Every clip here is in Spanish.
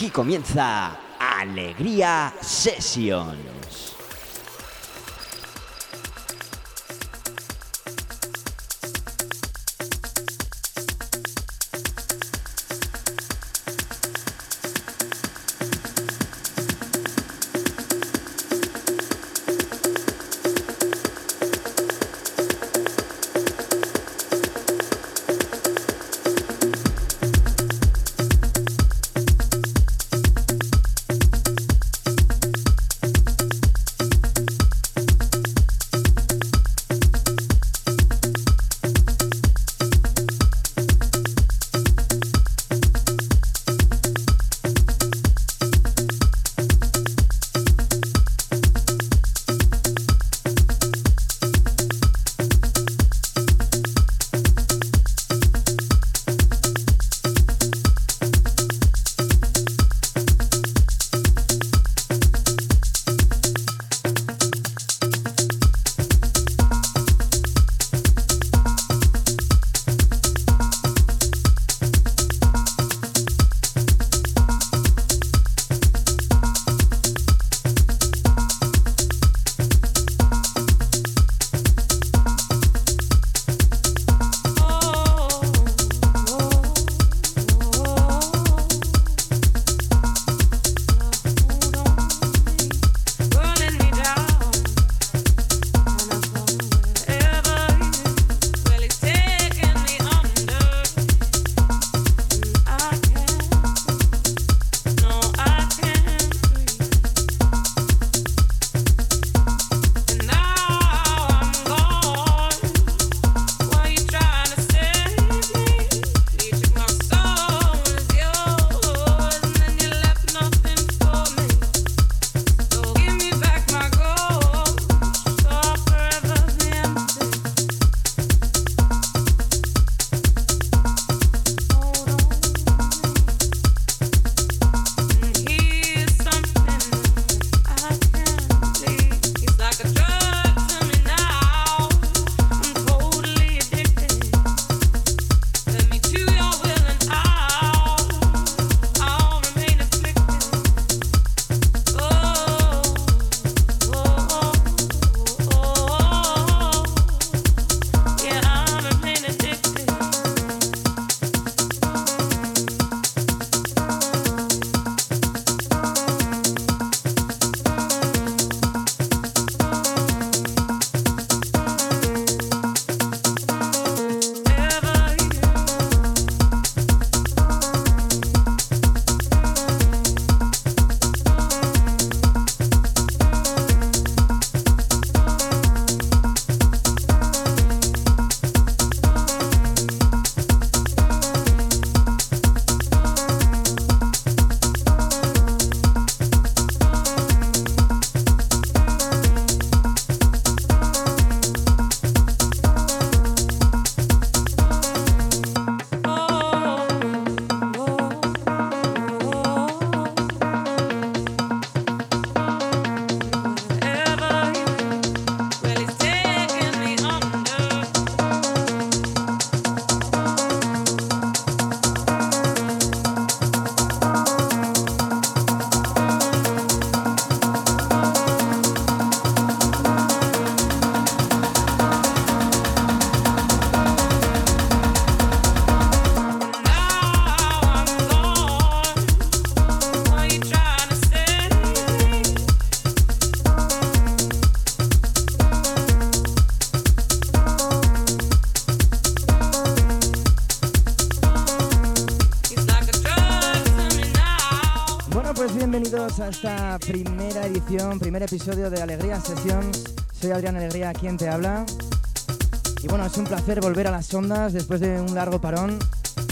Aquí comienza Alegría Session. Primer episodio de Alegría Sesión. Soy Adrián Alegría, quien te habla. Y bueno, es un placer volver a las ondas después de un largo parón.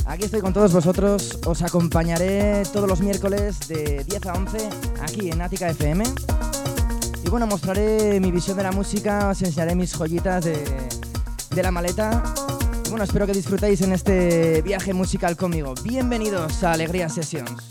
Aquí estoy con todos vosotros, os acompañaré todos los miércoles de 10 a 11 aquí en Ática FM. Y bueno, mostraré mi visión de la música, os enseñaré mis joyitas de, de la maleta. Y bueno, espero que disfrutéis en este viaje musical conmigo. Bienvenidos a Alegría Sessions.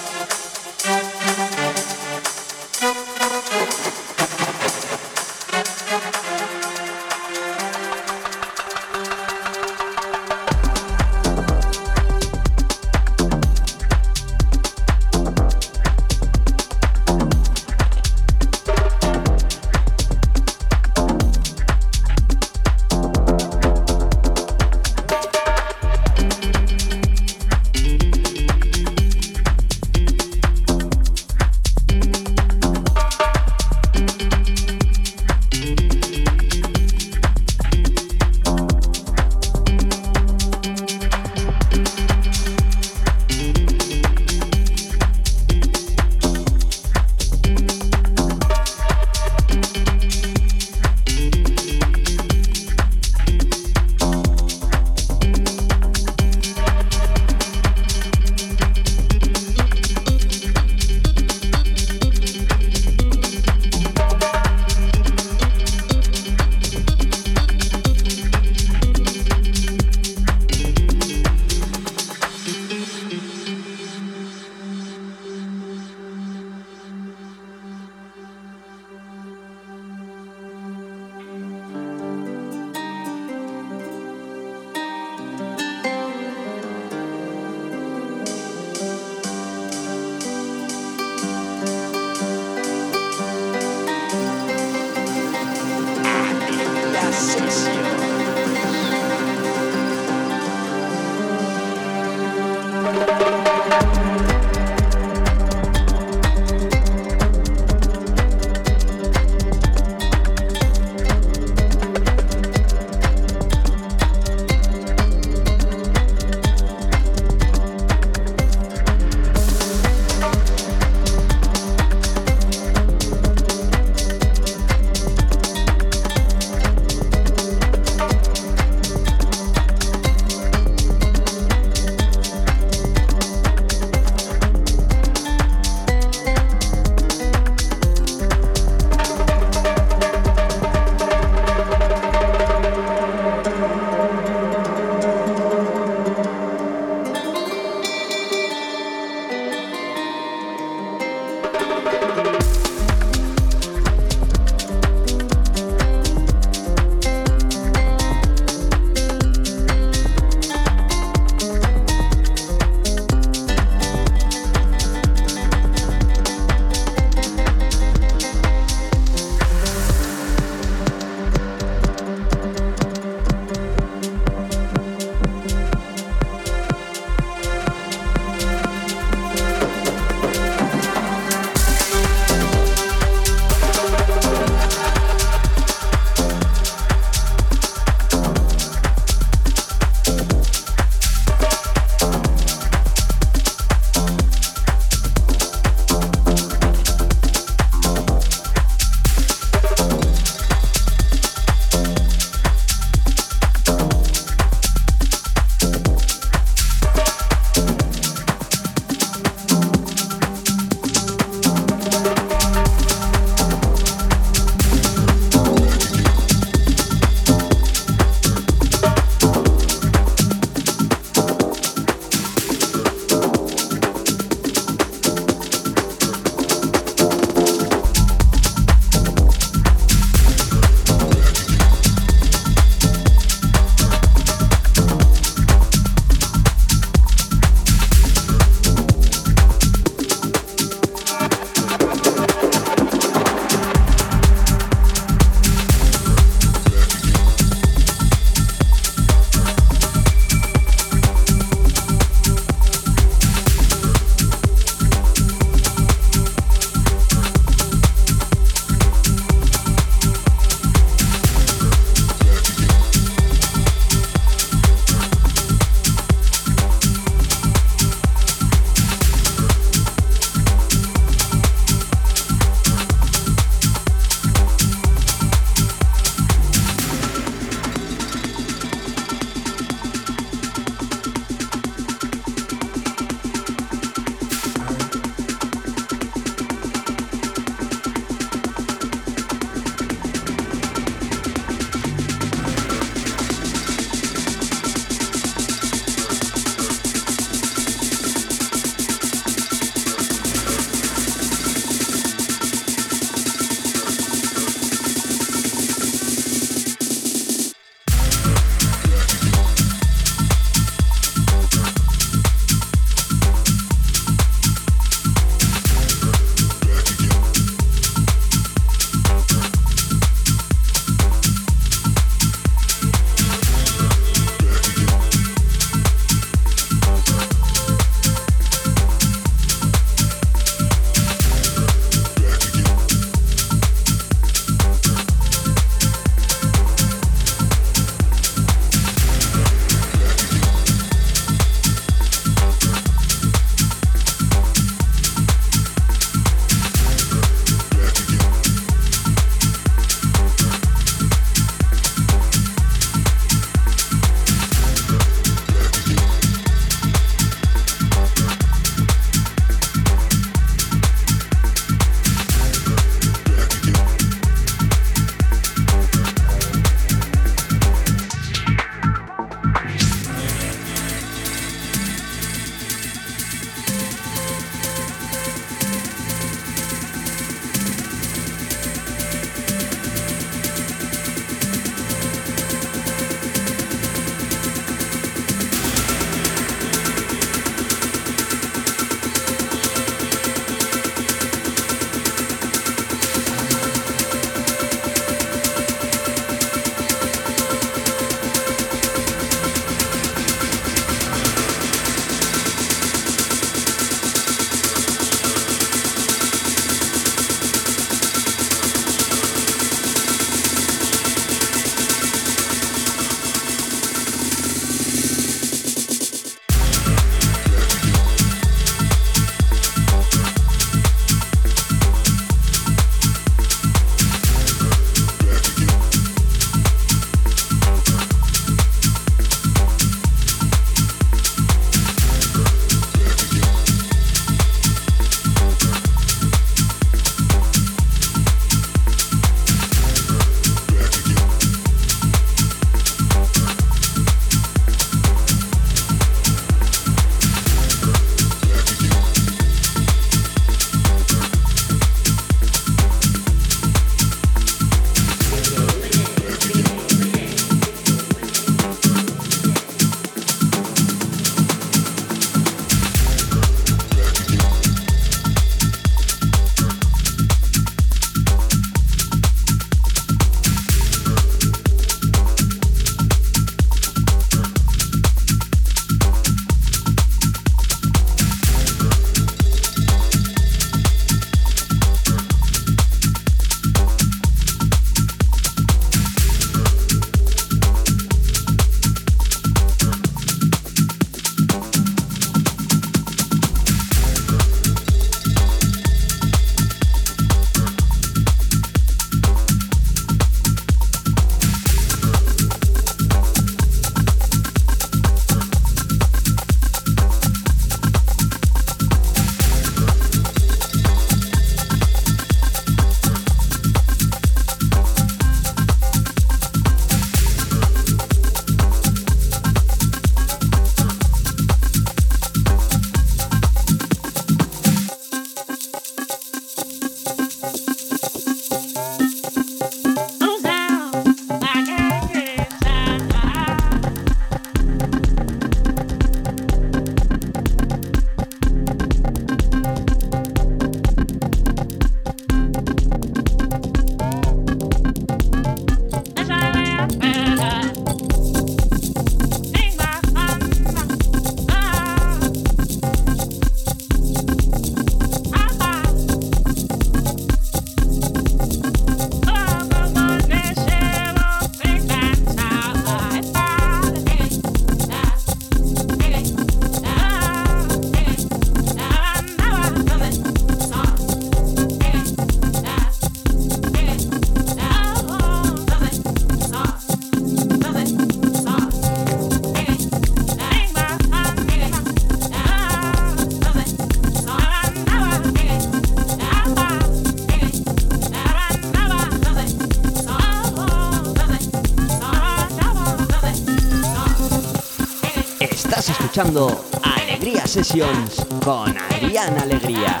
Alegría Sessions con Adrián Alegría.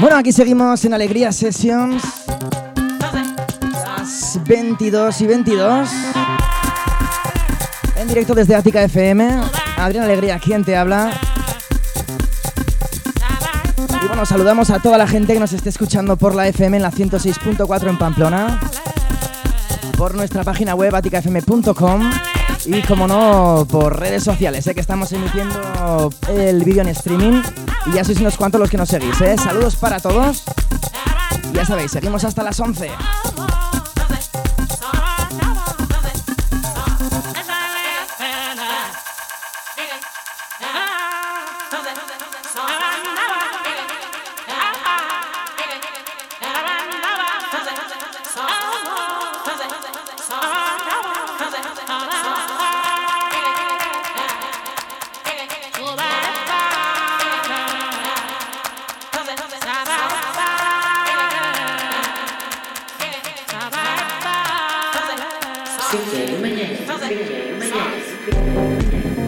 Bueno, aquí seguimos en Alegría Sessions. Las 22 y 22. En directo desde Ática FM. Adrián Alegría, ¿quién te habla? Y bueno, saludamos a toda la gente que nos esté escuchando por la FM en la 106.4 en Pamplona. Por nuestra página web aticafm.com y como no, por redes sociales, ¿eh? que estamos emitiendo el vídeo en streaming y ya sois unos cuantos los que nos seguís. ¿eh? Saludos para todos. Ya sabéis, seguimos hasta las 11. Manhã. Manhã. Manhã.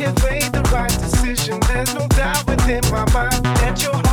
you made the right decision. There's no doubt within my mind that you're.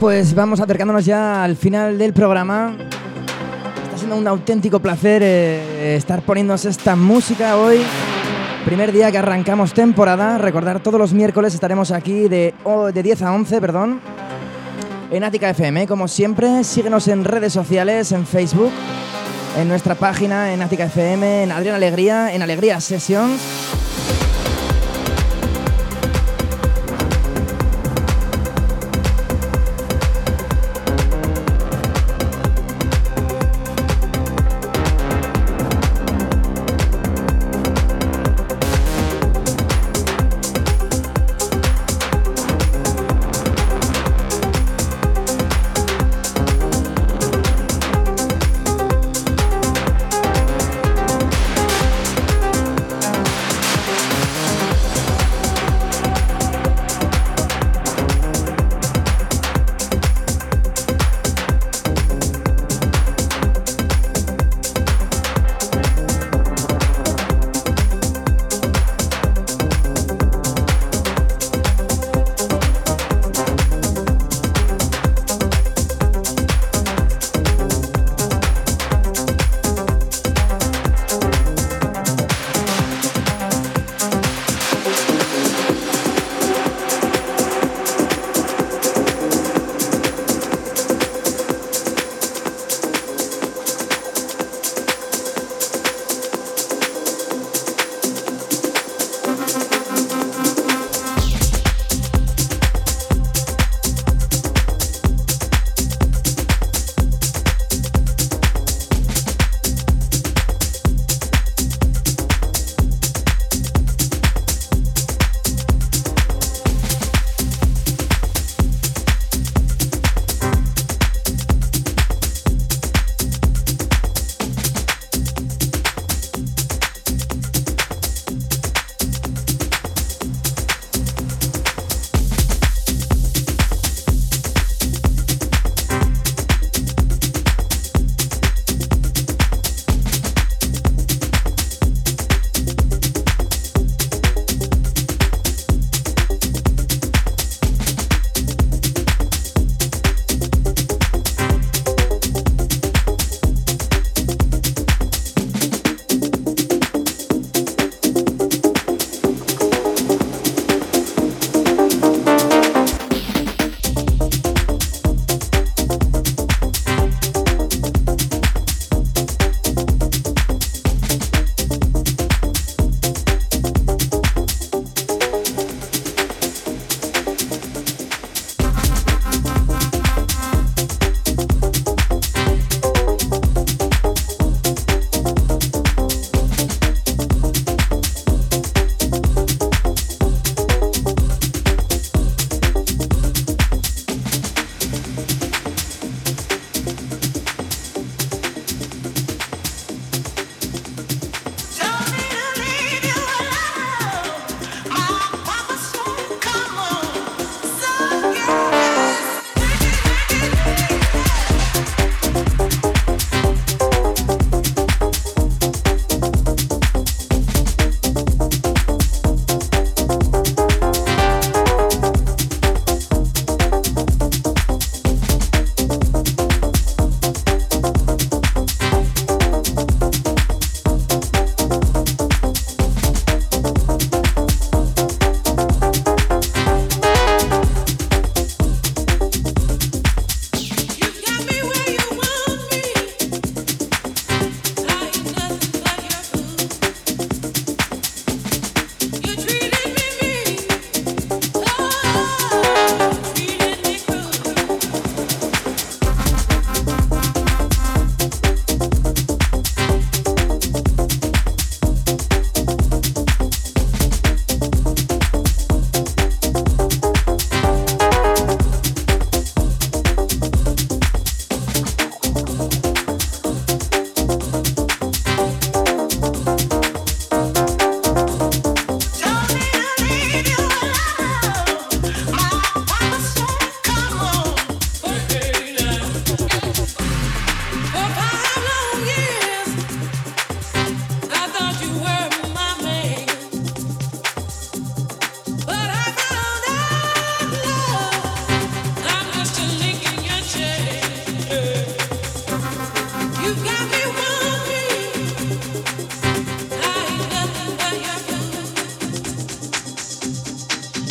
Pues vamos acercándonos ya al final del programa. Está siendo un auténtico placer eh, estar poniéndonos esta música hoy. Primer día que arrancamos temporada. Recordar, todos los miércoles estaremos aquí de, de 10 a 11, perdón. En Ática FM, como siempre, síguenos en redes sociales, en Facebook, en nuestra página, en Ática FM, en Adrián Alegría, en Alegría Sessions.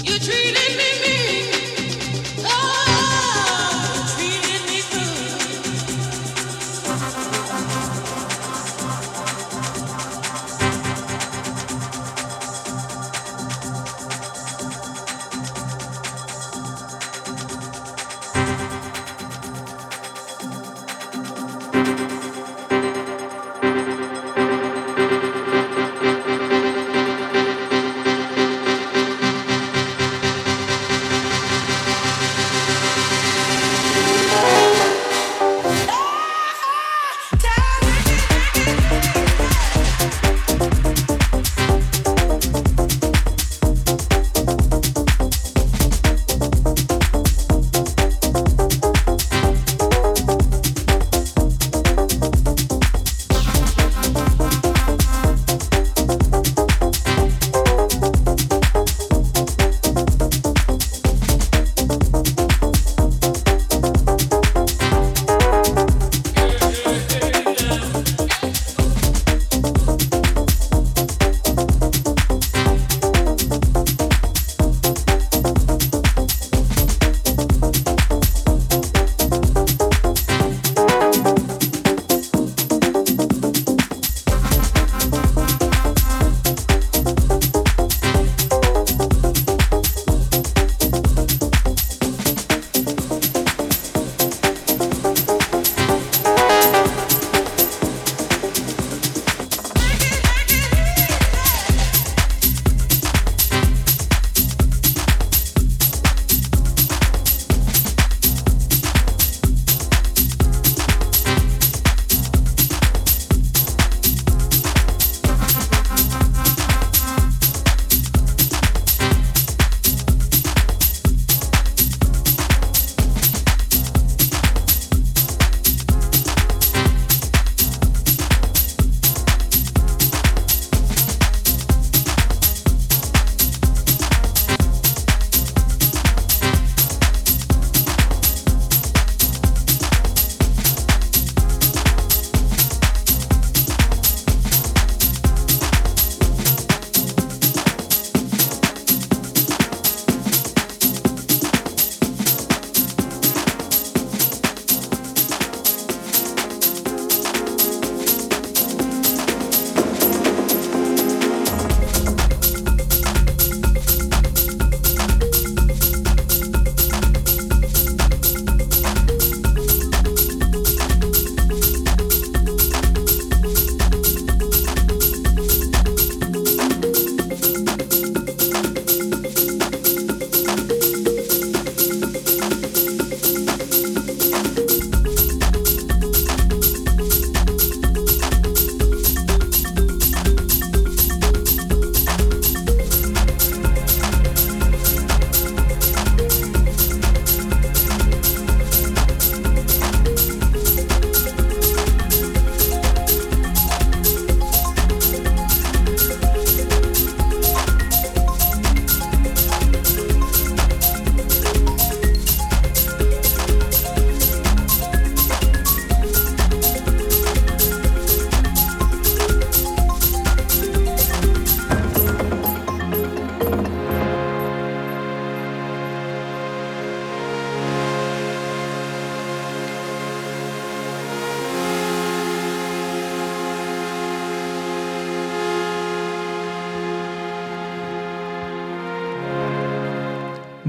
You treated me mean.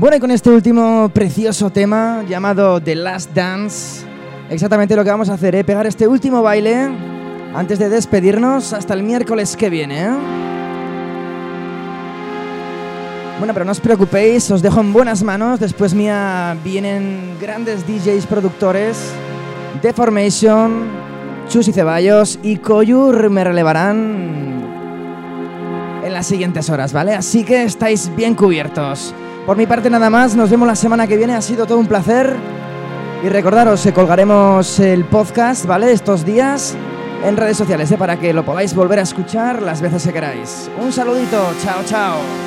Bueno, y con este último precioso tema llamado The Last Dance, exactamente lo que vamos a hacer es pegar este último baile antes de despedirnos hasta el miércoles que viene. ¿eh? Bueno, pero no os preocupéis, os dejo en buenas manos. Después mía vienen grandes DJs productores. Deformation, Chus y Ceballos y Koyur me relevarán en las siguientes horas, ¿vale? Así que estáis bien cubiertos. Por mi parte nada más, nos vemos la semana que viene, ha sido todo un placer. Y recordaros que colgaremos el podcast, ¿vale? Estos días en redes sociales, ¿eh? para que lo podáis volver a escuchar las veces que queráis. Un saludito, chao, chao.